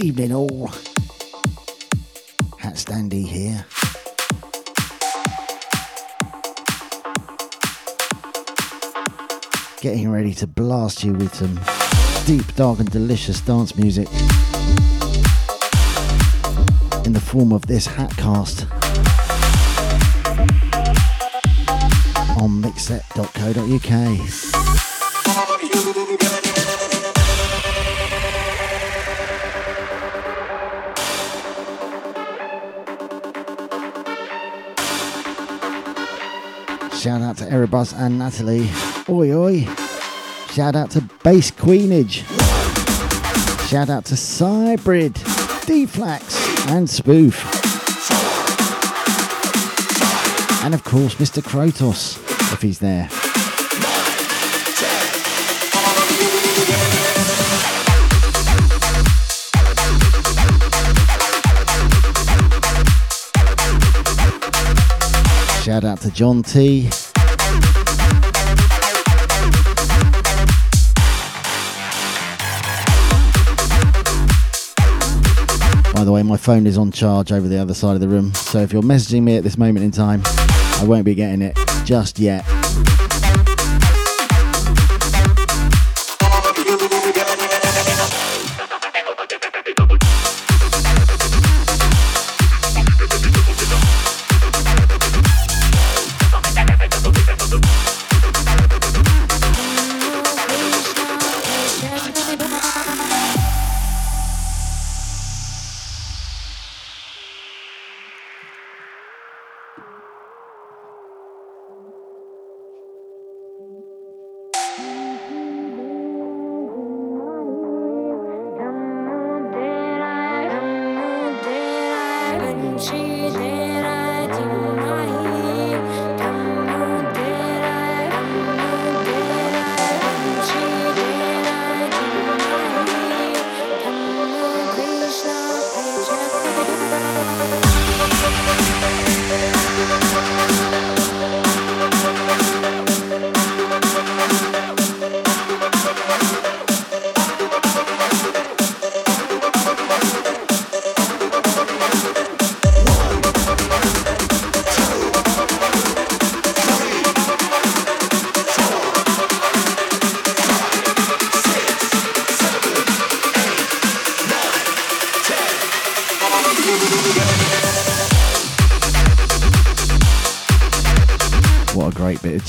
Evening all. Hat Standy here. Getting ready to blast you with some deep, dark, and delicious dance music in the form of this Hatcast on mixset.co.uk. Shout out to Erebus and Natalie. Oi oi. Shout out to Bass Queenage. Shout out to Cybrid, Deflax, and Spoof. And of course, Mr. Krotos, if he's there. Shout out to John T. By the way, my phone is on charge over the other side of the room, so if you're messaging me at this moment in time, I won't be getting it just yet.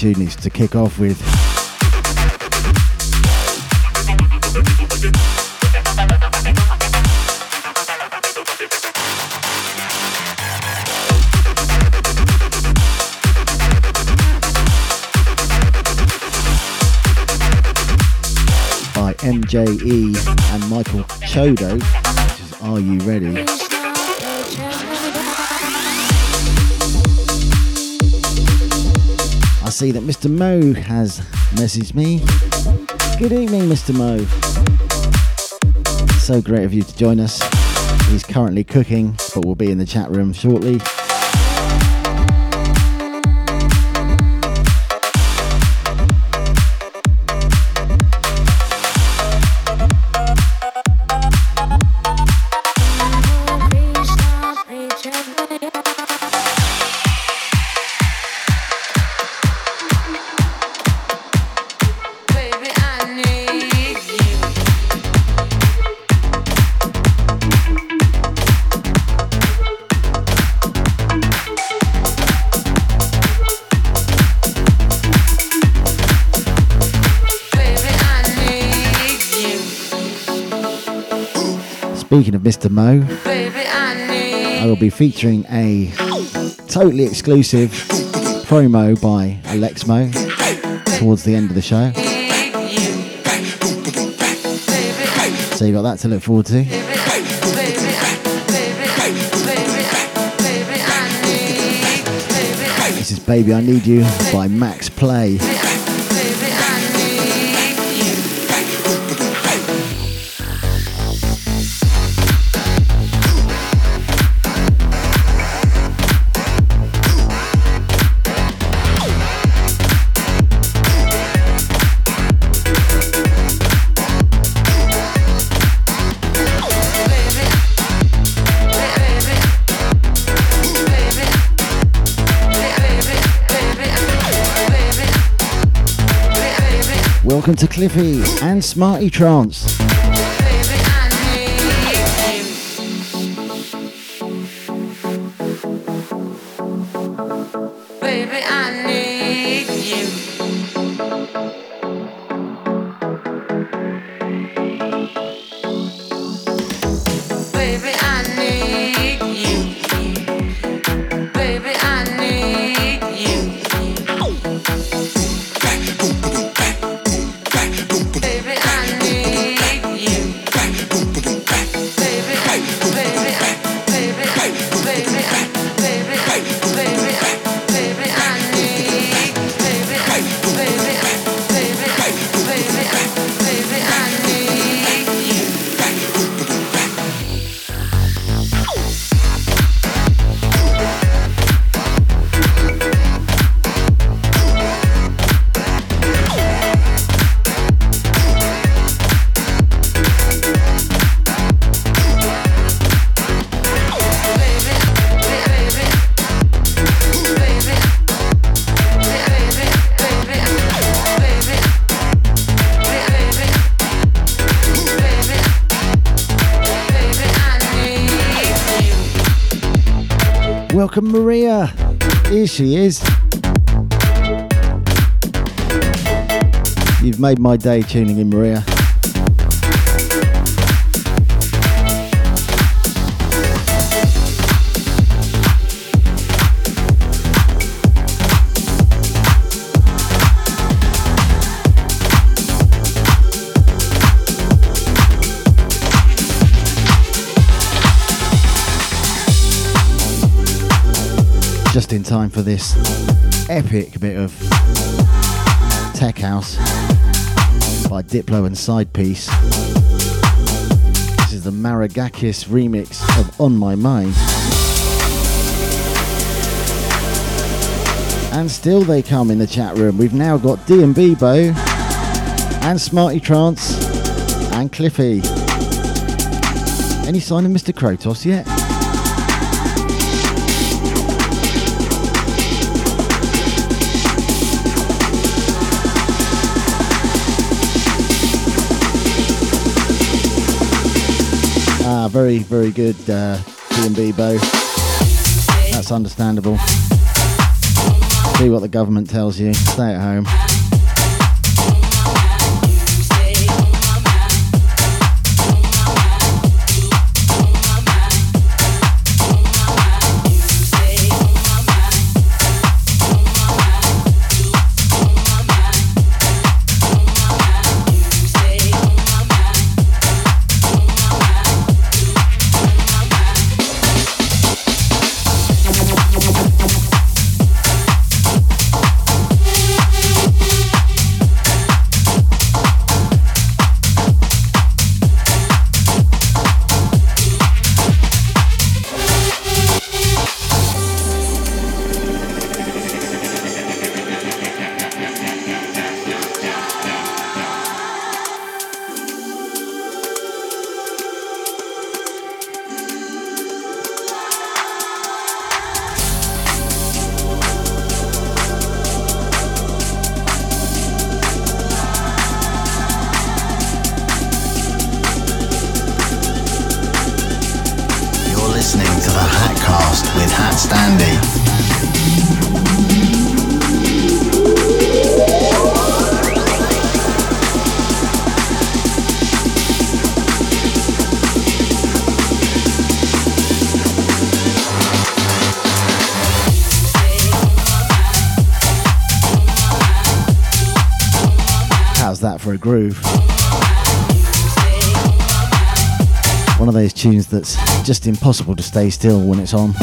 Of tunings to kick off with. By MJE and Michael Chodo, which is Are You Ready? See that Mr. Mo has messaged me. Good evening, Mr. Mo. So great of you to join us. He's currently cooking, but we'll be in the chat room shortly. Of Mr. Mo, Baby, I I will be featuring a totally exclusive promo by Alex Mo towards the end of the show. So you've got that to look forward to. This is Baby I Need You by Maxx Play. Welcome to Cliffy and Smarty Trance. Maria. Here she is. You've made my day tuning in, Maria. Just in time for this epic bit of tech house by Diplo and Sidepiece. This is the Maragakis remix of On My Mind. And still they come in the chat room. We've now got D and Bebo and Smarty Trance and Cliffy. Any sign of Mr. Krotos yet? Very, very good, uh, D&B Bo. That's understandable. Do what the government tells you. Stay at home. For a groove? One of those tunes that's just impossible to stay still when it's on.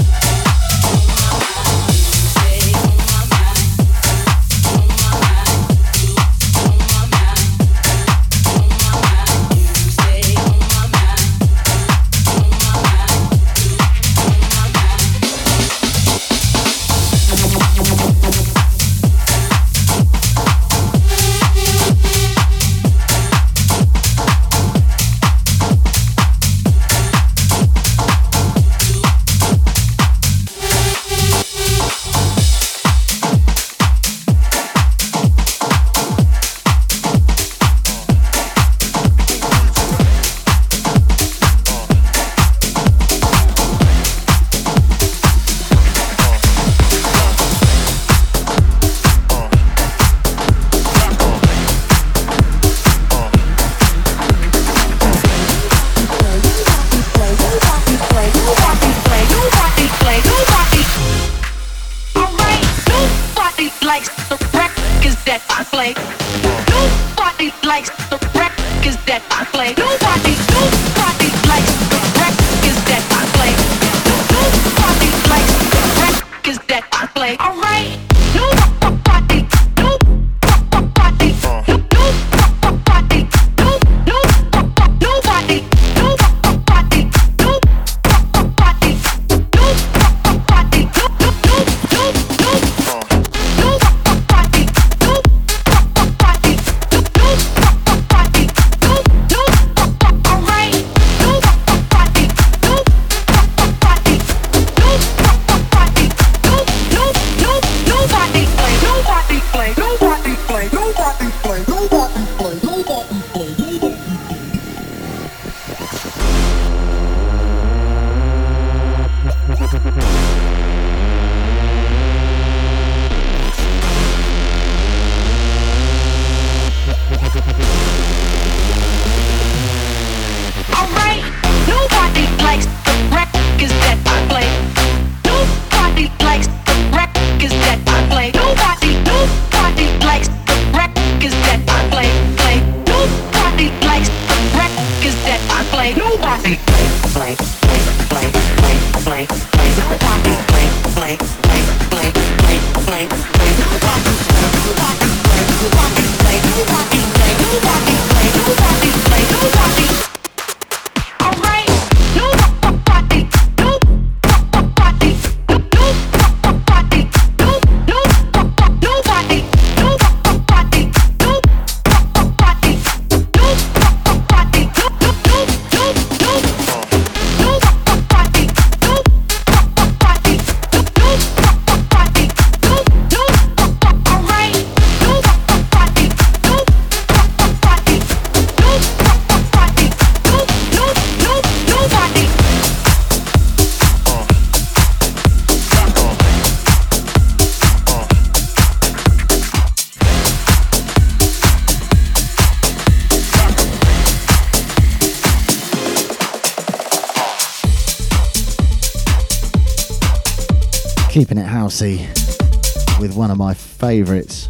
With one of my favourites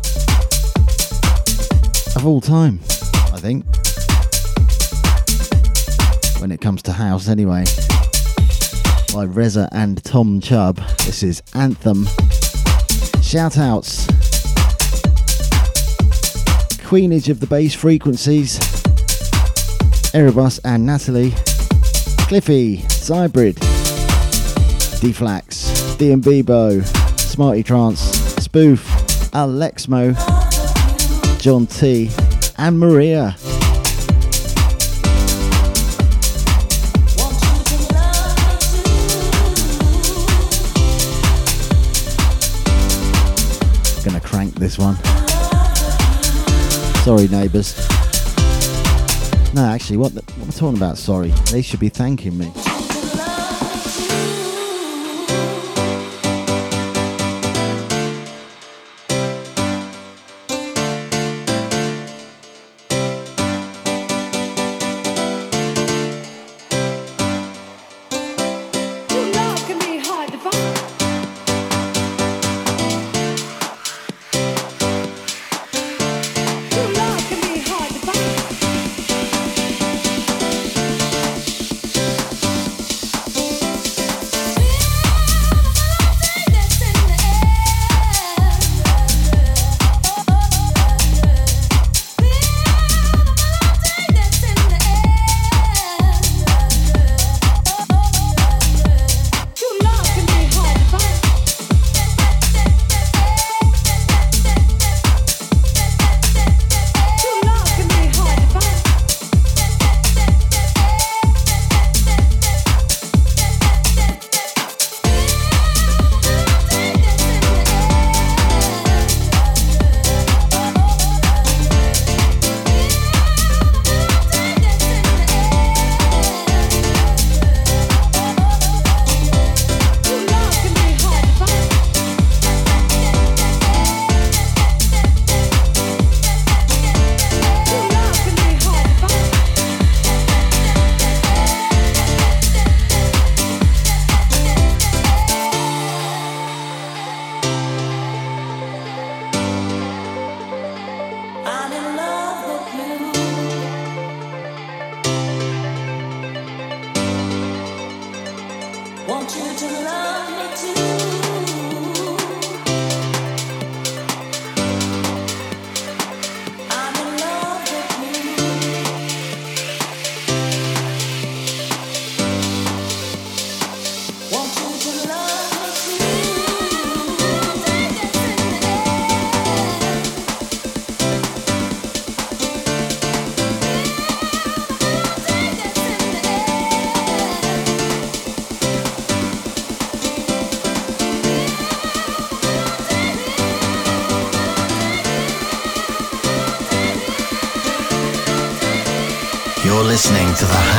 of all time, I think. When it comes to house, anyway. By Reza and Tom Chubb. This is Anthem. Shout outs. Queenage of the bass frequencies. Erebus and Natalie. Cliffy, Cybrid, Deflax, DMB Bo, Smarty Trance, Spoof, Alexmo, John T, and Maria. Gonna crank this one. Sorry, neighbours. No, actually, what, the, what am I talking about? Sorry. They should be thanking me. Listening to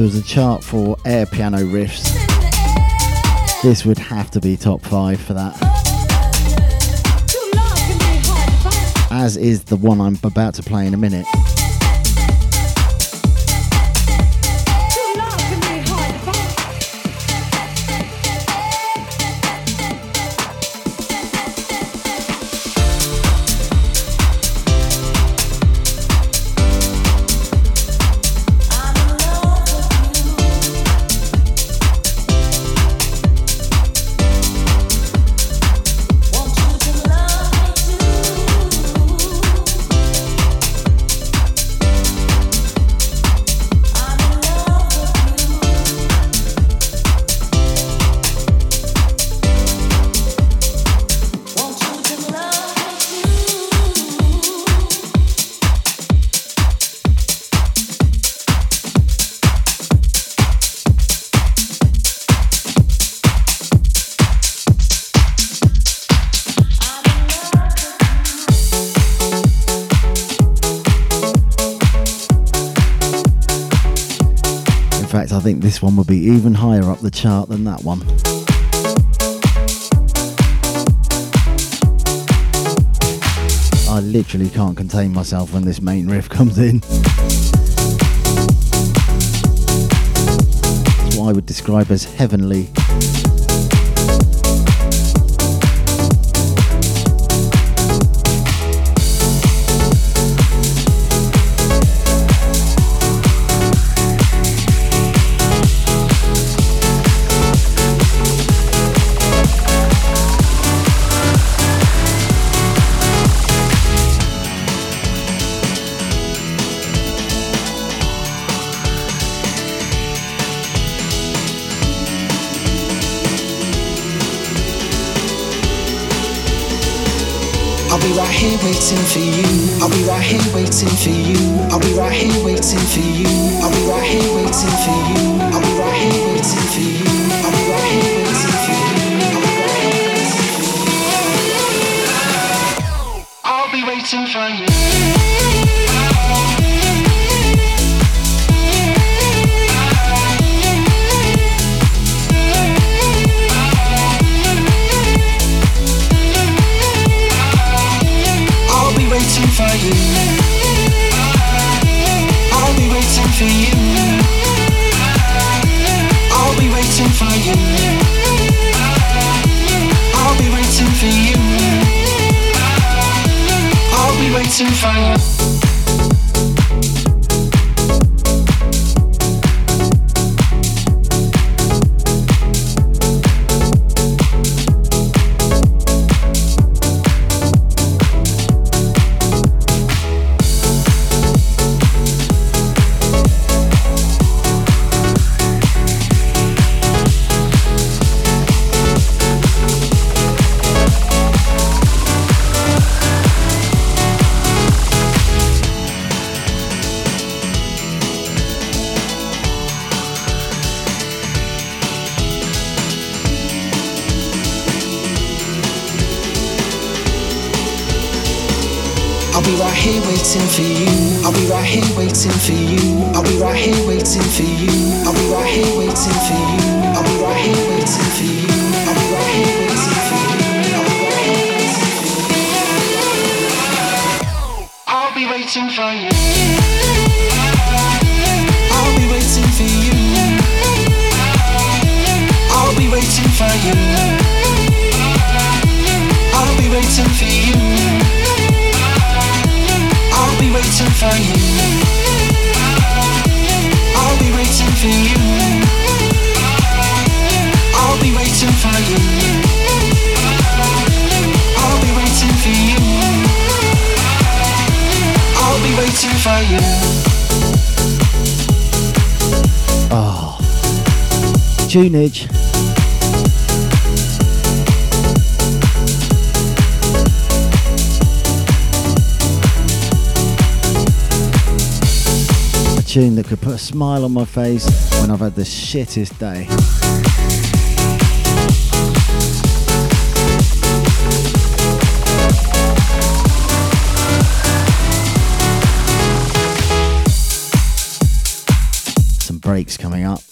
there was a chart for air piano riffs, this would have to be top five for that. As is the one I'm about to play in a minute. One would be even higher up the chart than that one. I literally can't contain myself when this main riff comes in. It's what I would describe as heavenly. Here waiting for you. I'll be right here waiting for you. I'll be right here waiting for you. I'll be right here waiting for you. I'll be right here waiting for you. I'll be right here I'll be you. Tunage. A tune that could put a smile on my face when I've had the shittest day. Some breaks coming up.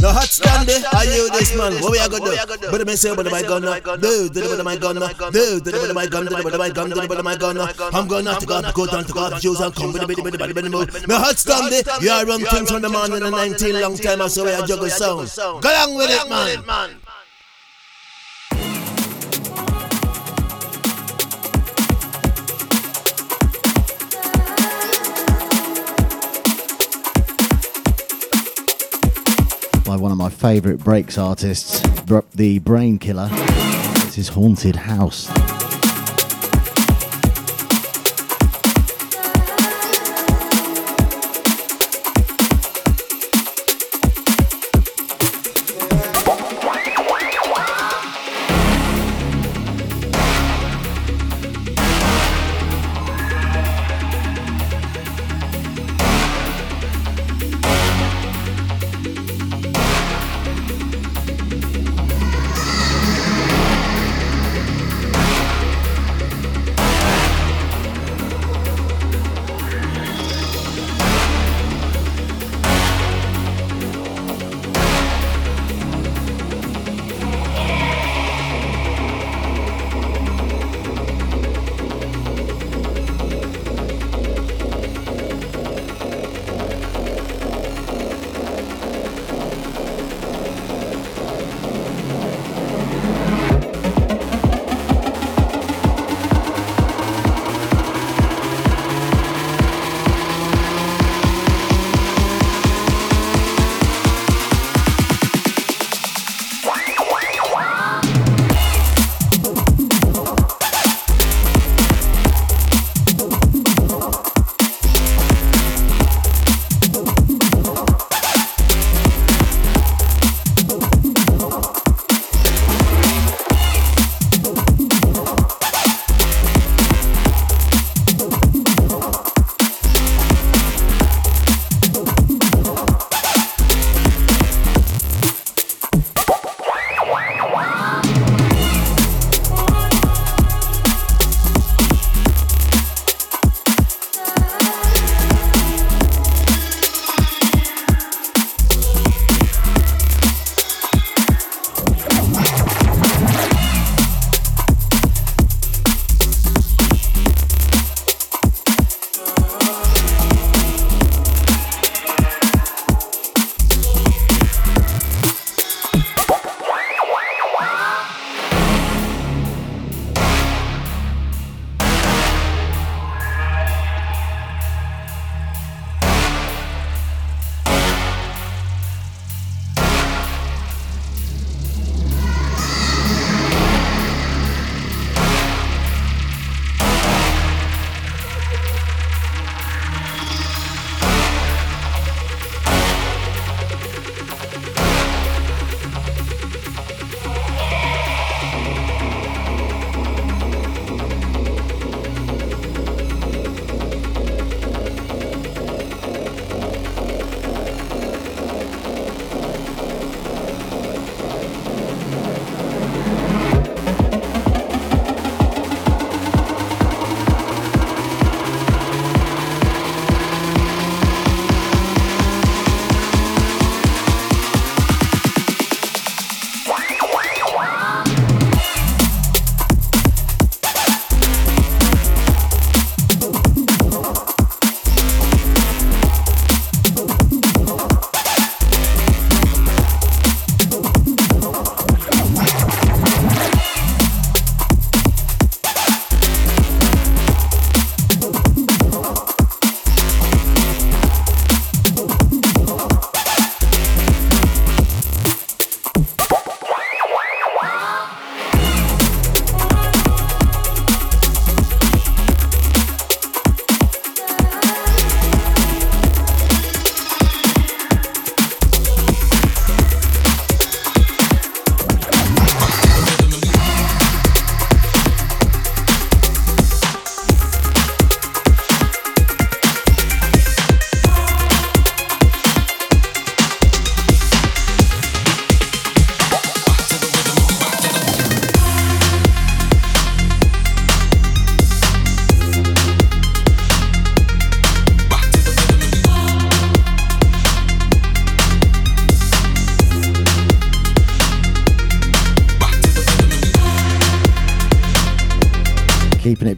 No hot stand there, I you this man. What we are gonna do? But me say, but my gun, do the my gun, do the my gun, to the my gun, to the my gun. I'm gonna to go, to go down to go shoes and come with the bit, bit, bit, bit. No hot stand there, you are run things from the man in the 19 long time. I saw I juggle sound. Go along with it, man. One of my favourite breaks artists, the Brainkiller. This is Haunted House.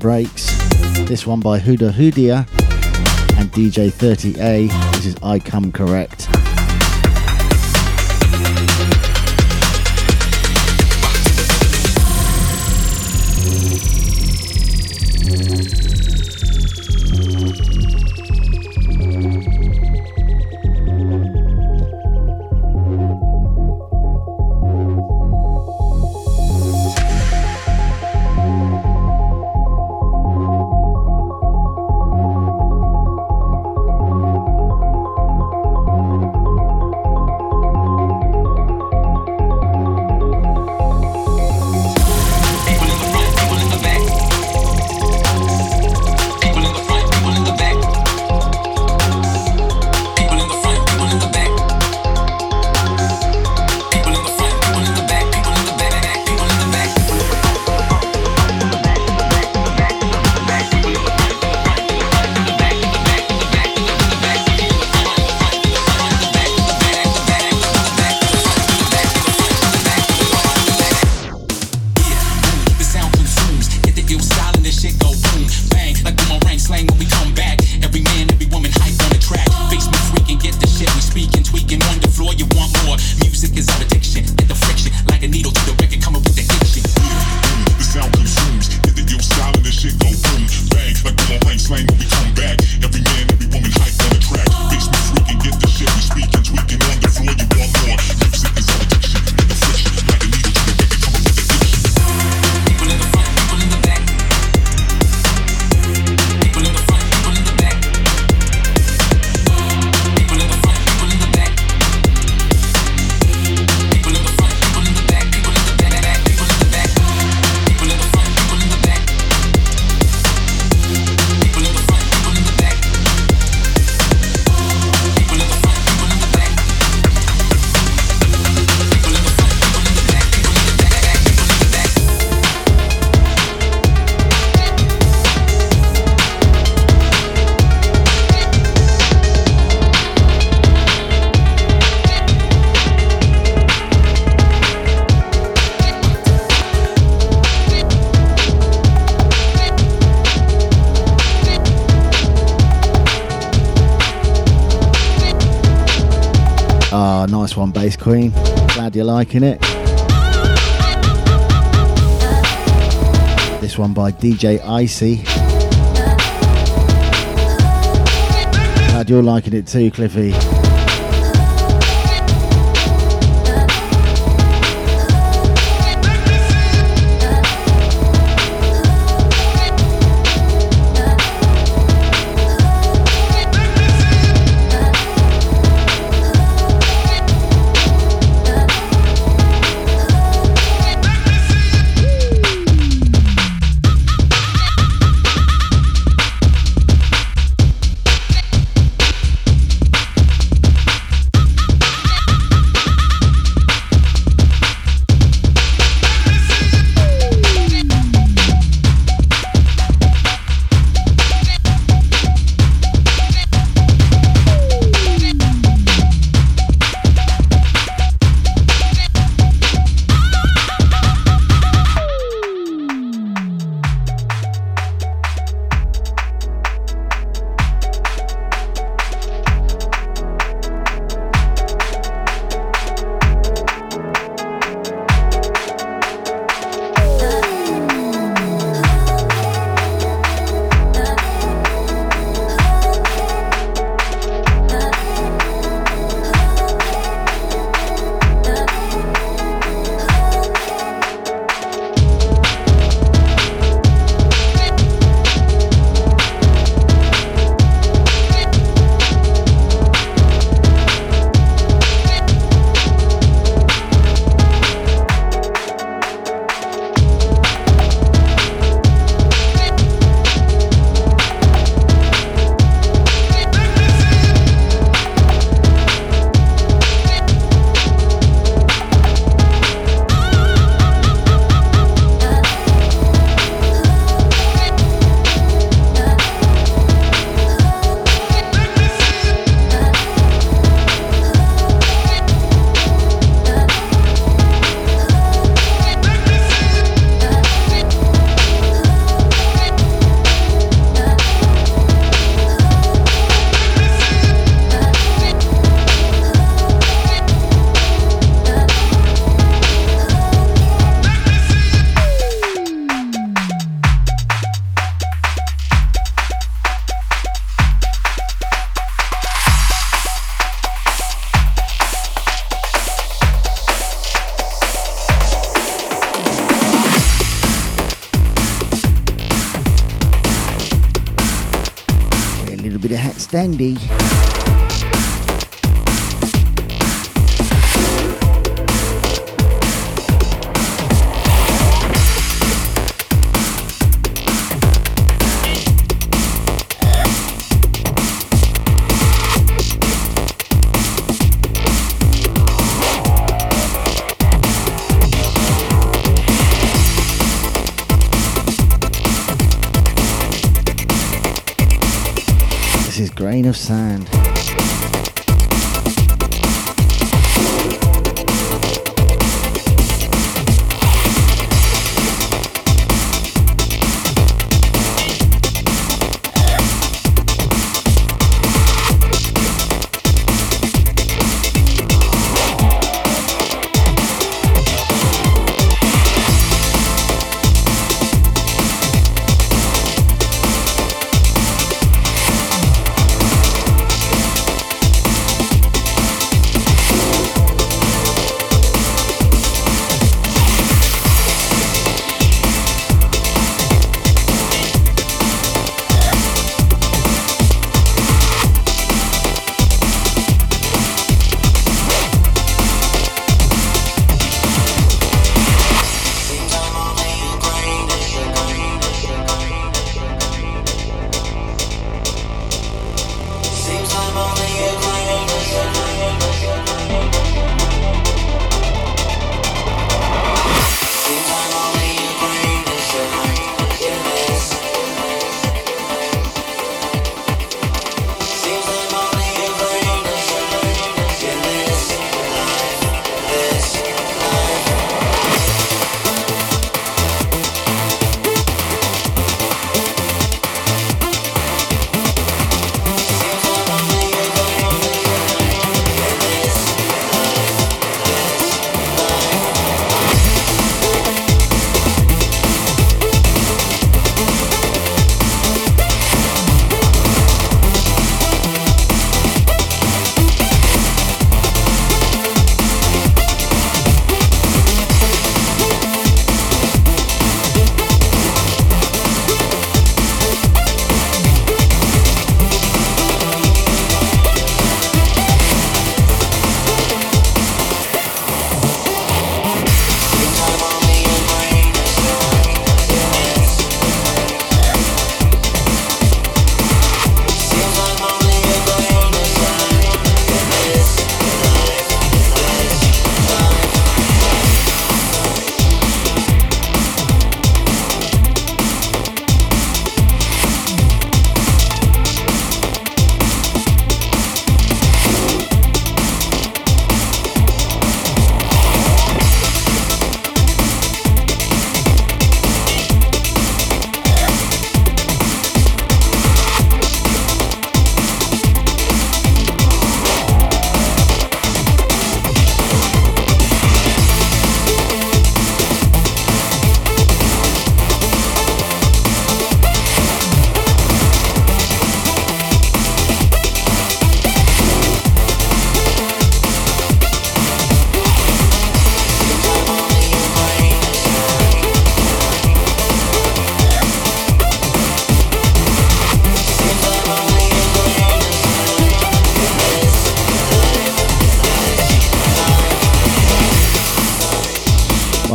Breaks. This one by Huda Hudia and DJ 30A. This is I Come Correct. Bass Queen. Glad you're liking it. This one by DJ Icey. Glad you're liking it too, Cliffy. Bit grain of sand.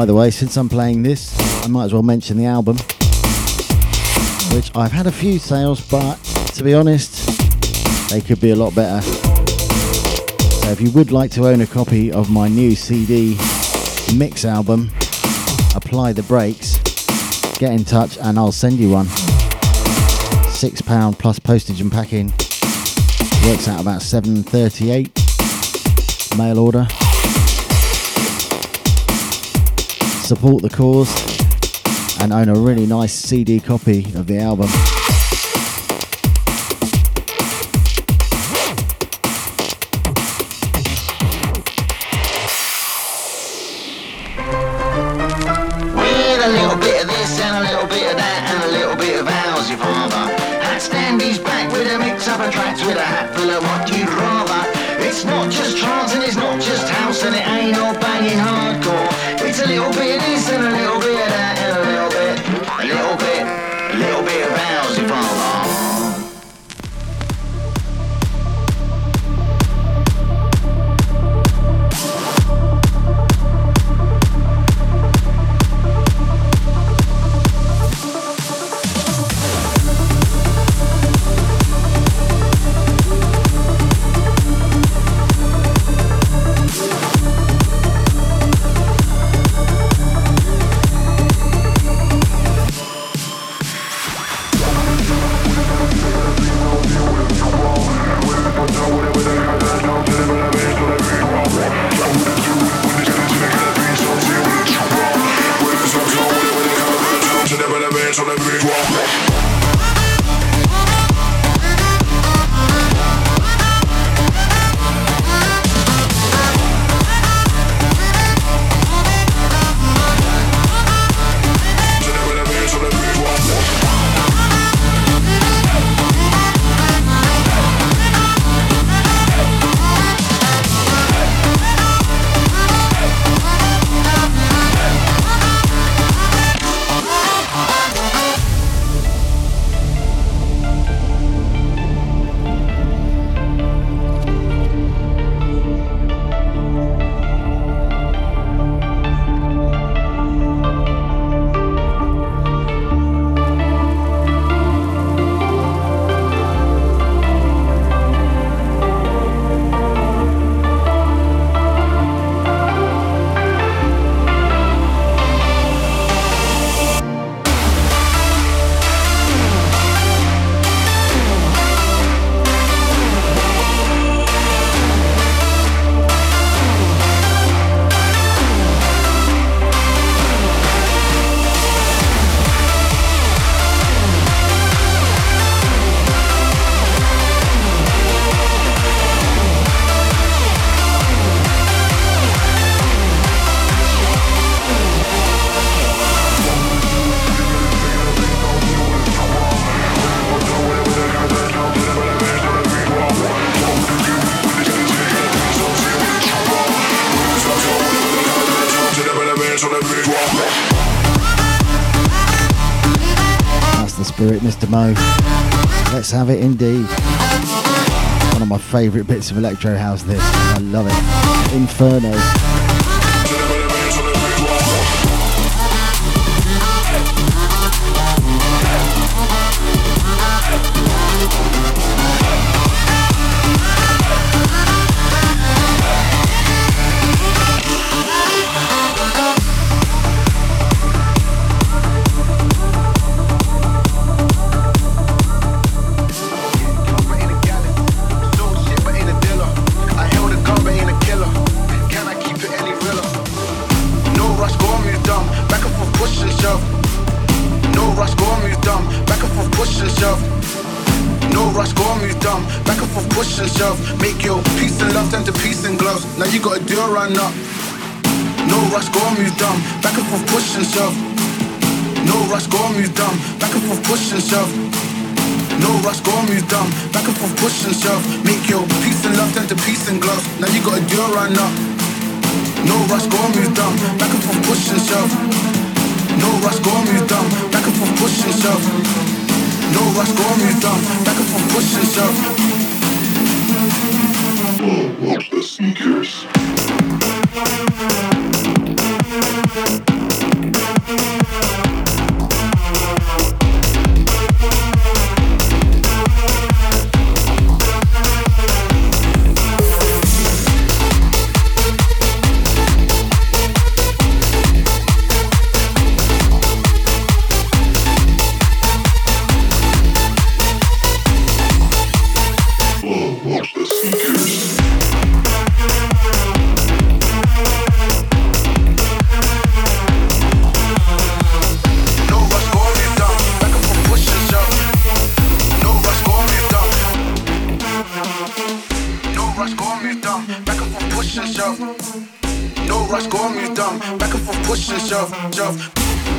By the way, since I'm playing this, I might as well mention the album, which I've had a few sales, but to be honest, they could be a lot better. So if you would like to own a copy of my new CD mix album, Apply the Brakes, get in touch and I'll send you one. £6 plus postage and packing. Works out about 7.38 mail order. Support the cause and own a really nice CD copy of the album. Let's have it indeed. One of my favourite bits of electro house, this. I love it. Inferno.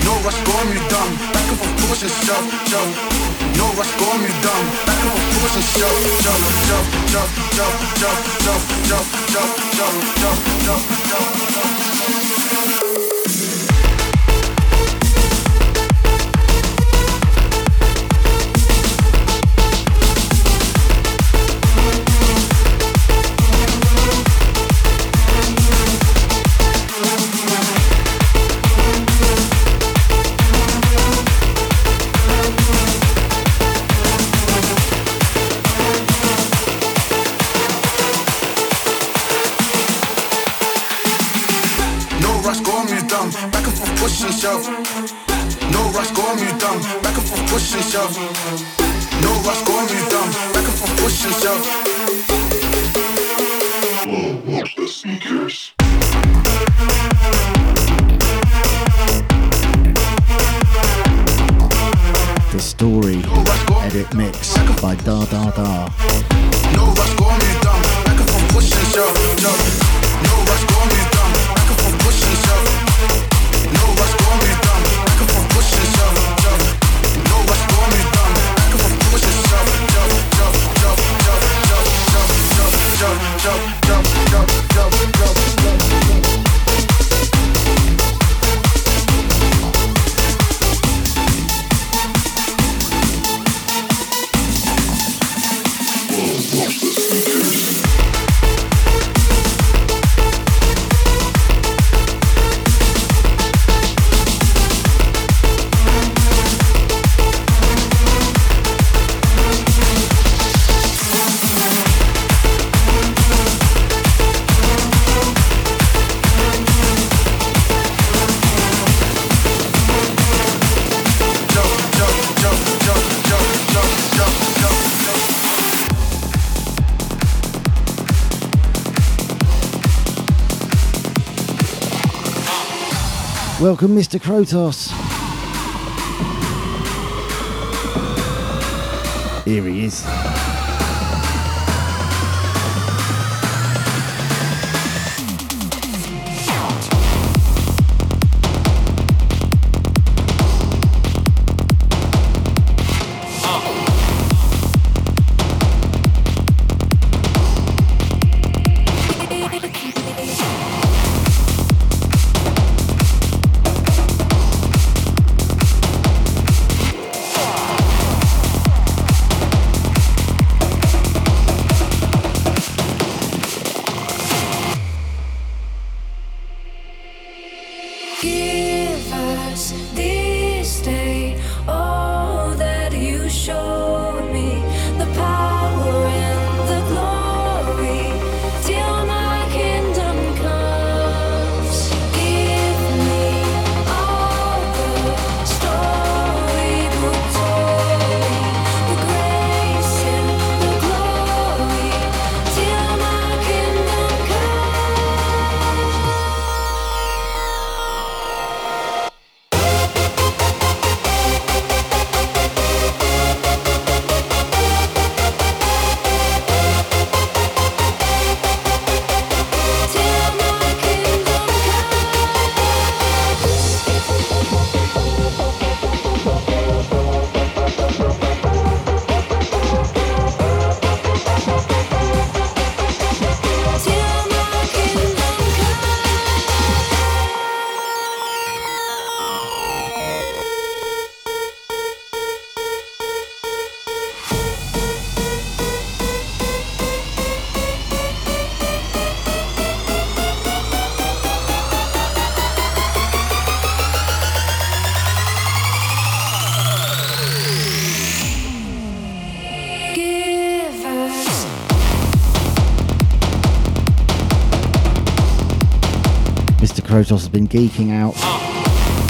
No rush, go me dumb. Back and forth, push and shove, shove. No rush, go me dumb. Back and forth, push and shove, shove, shove, shove, shove, shove, shove, shove, shove, shove, shove, shove, shove. Welcome, Mr. Krotos. Here he is. Kratos has been geeking out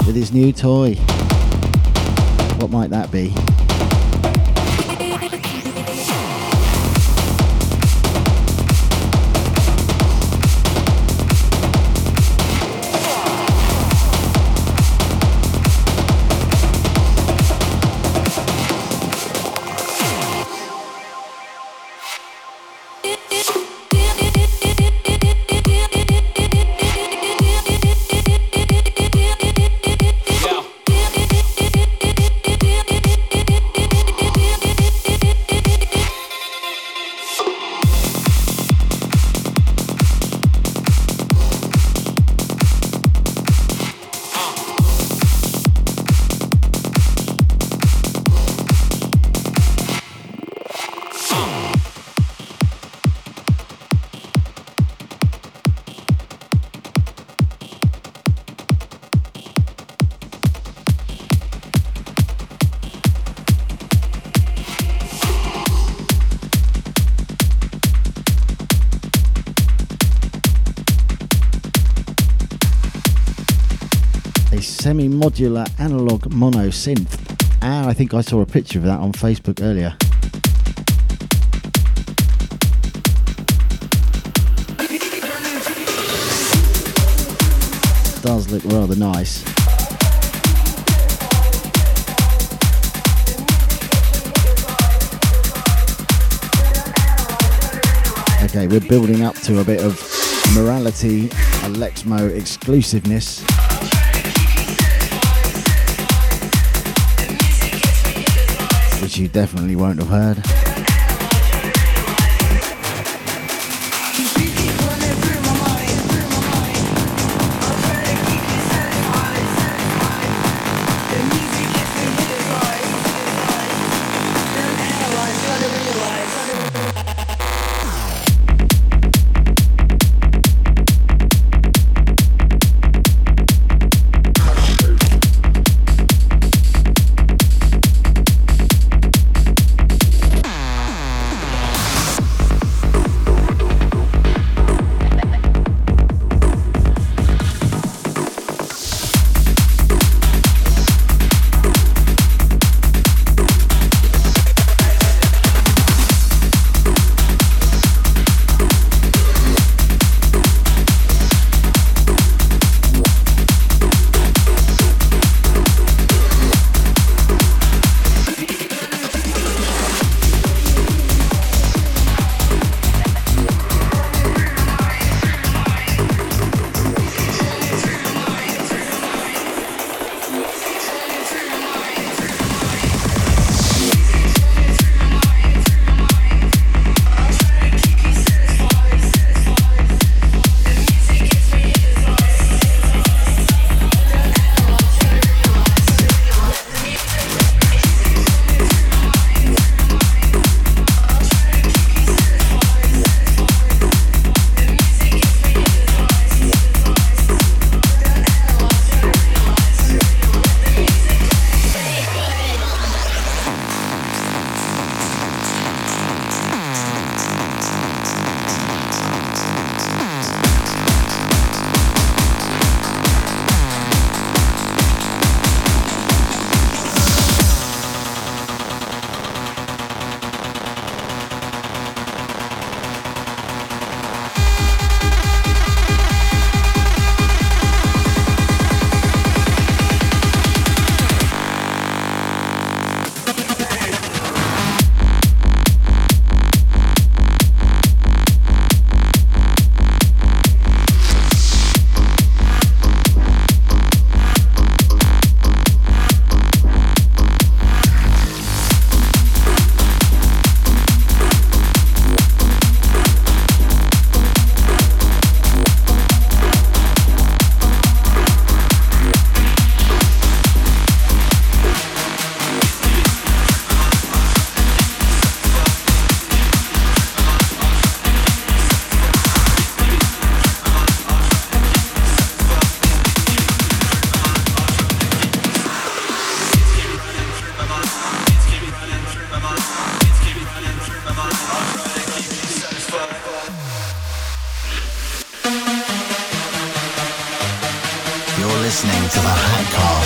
with his new toy. What might that be? semi modular analog mono synth. And I think I saw a picture of that on Facebook earlier. Does look rather nice. Okay, we're building up to a bit of morality, Alexmo exclusiveness. Which you definitely won't have heard.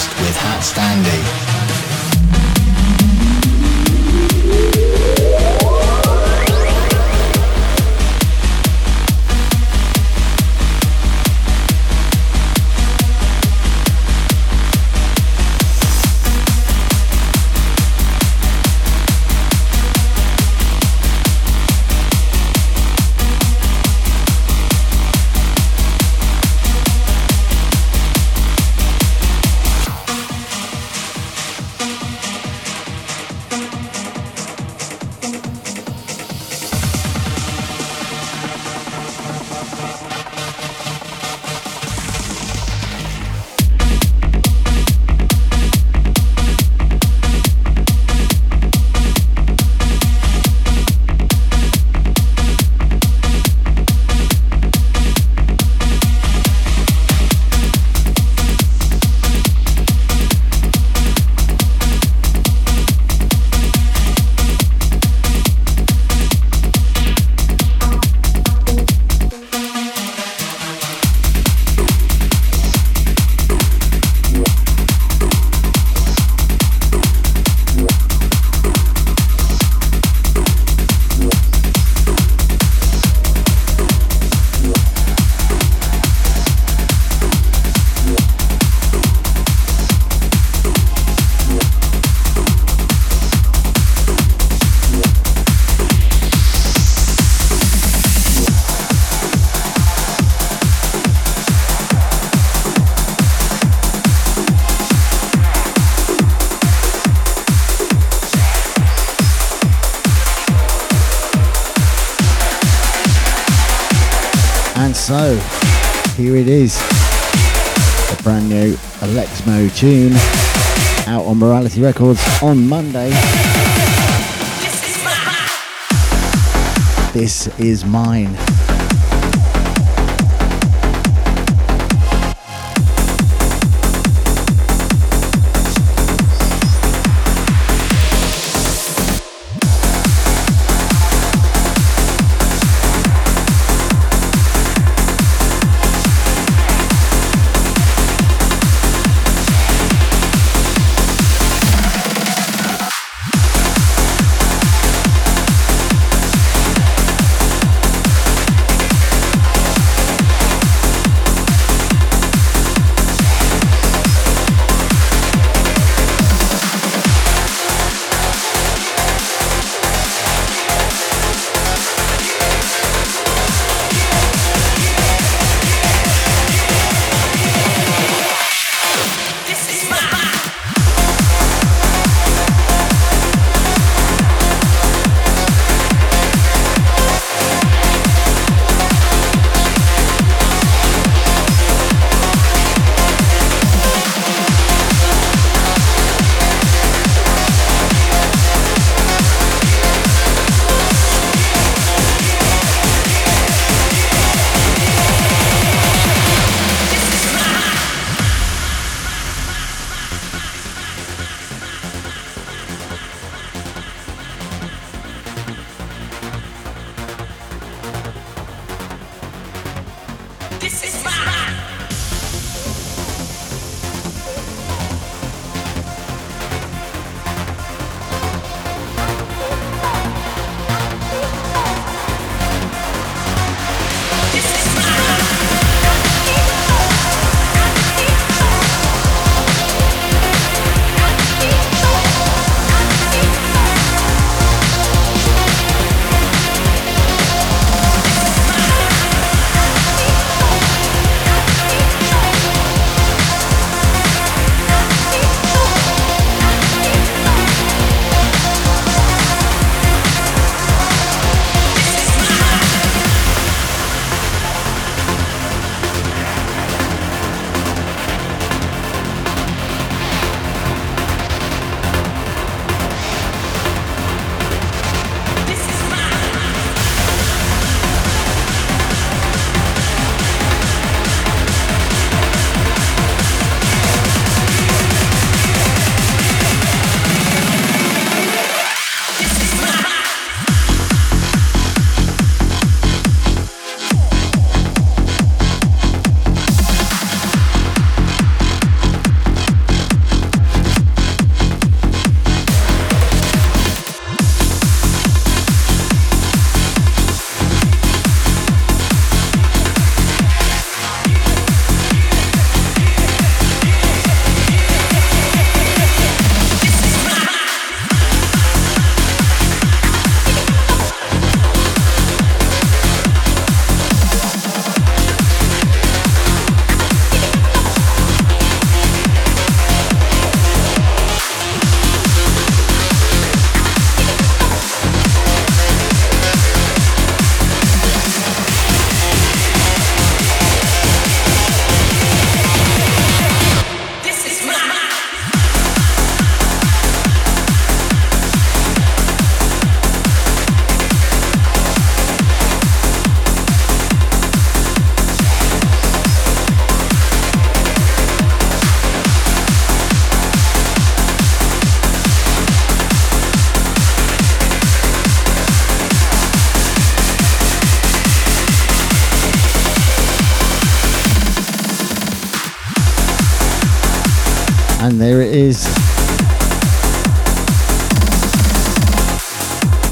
With HatStandy. Here it is. A brand new Alexmo tune out on Morality Records on Monday. This is mine.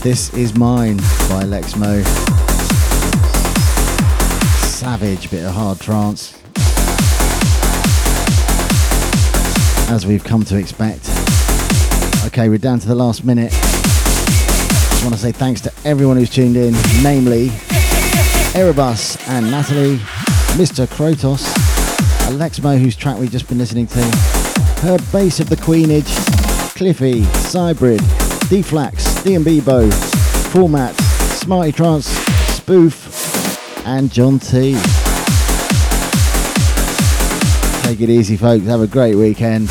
This is mine by Alexmo. Savage bit of hard trance. As we've come to expect. Okay, we're down to the last minute. Just want to say thanks to everyone who's tuned in, namely Erebus and Natalie, Mr. Krotos, Alexmo, whose track we've just been listening to, her Bass of the Queenage, Cliffy, Cybrid, D-Flax, Liam Bebo, Format, Smarty Trance, Spoof, and John T. Take it easy, folks. Have a great weekend.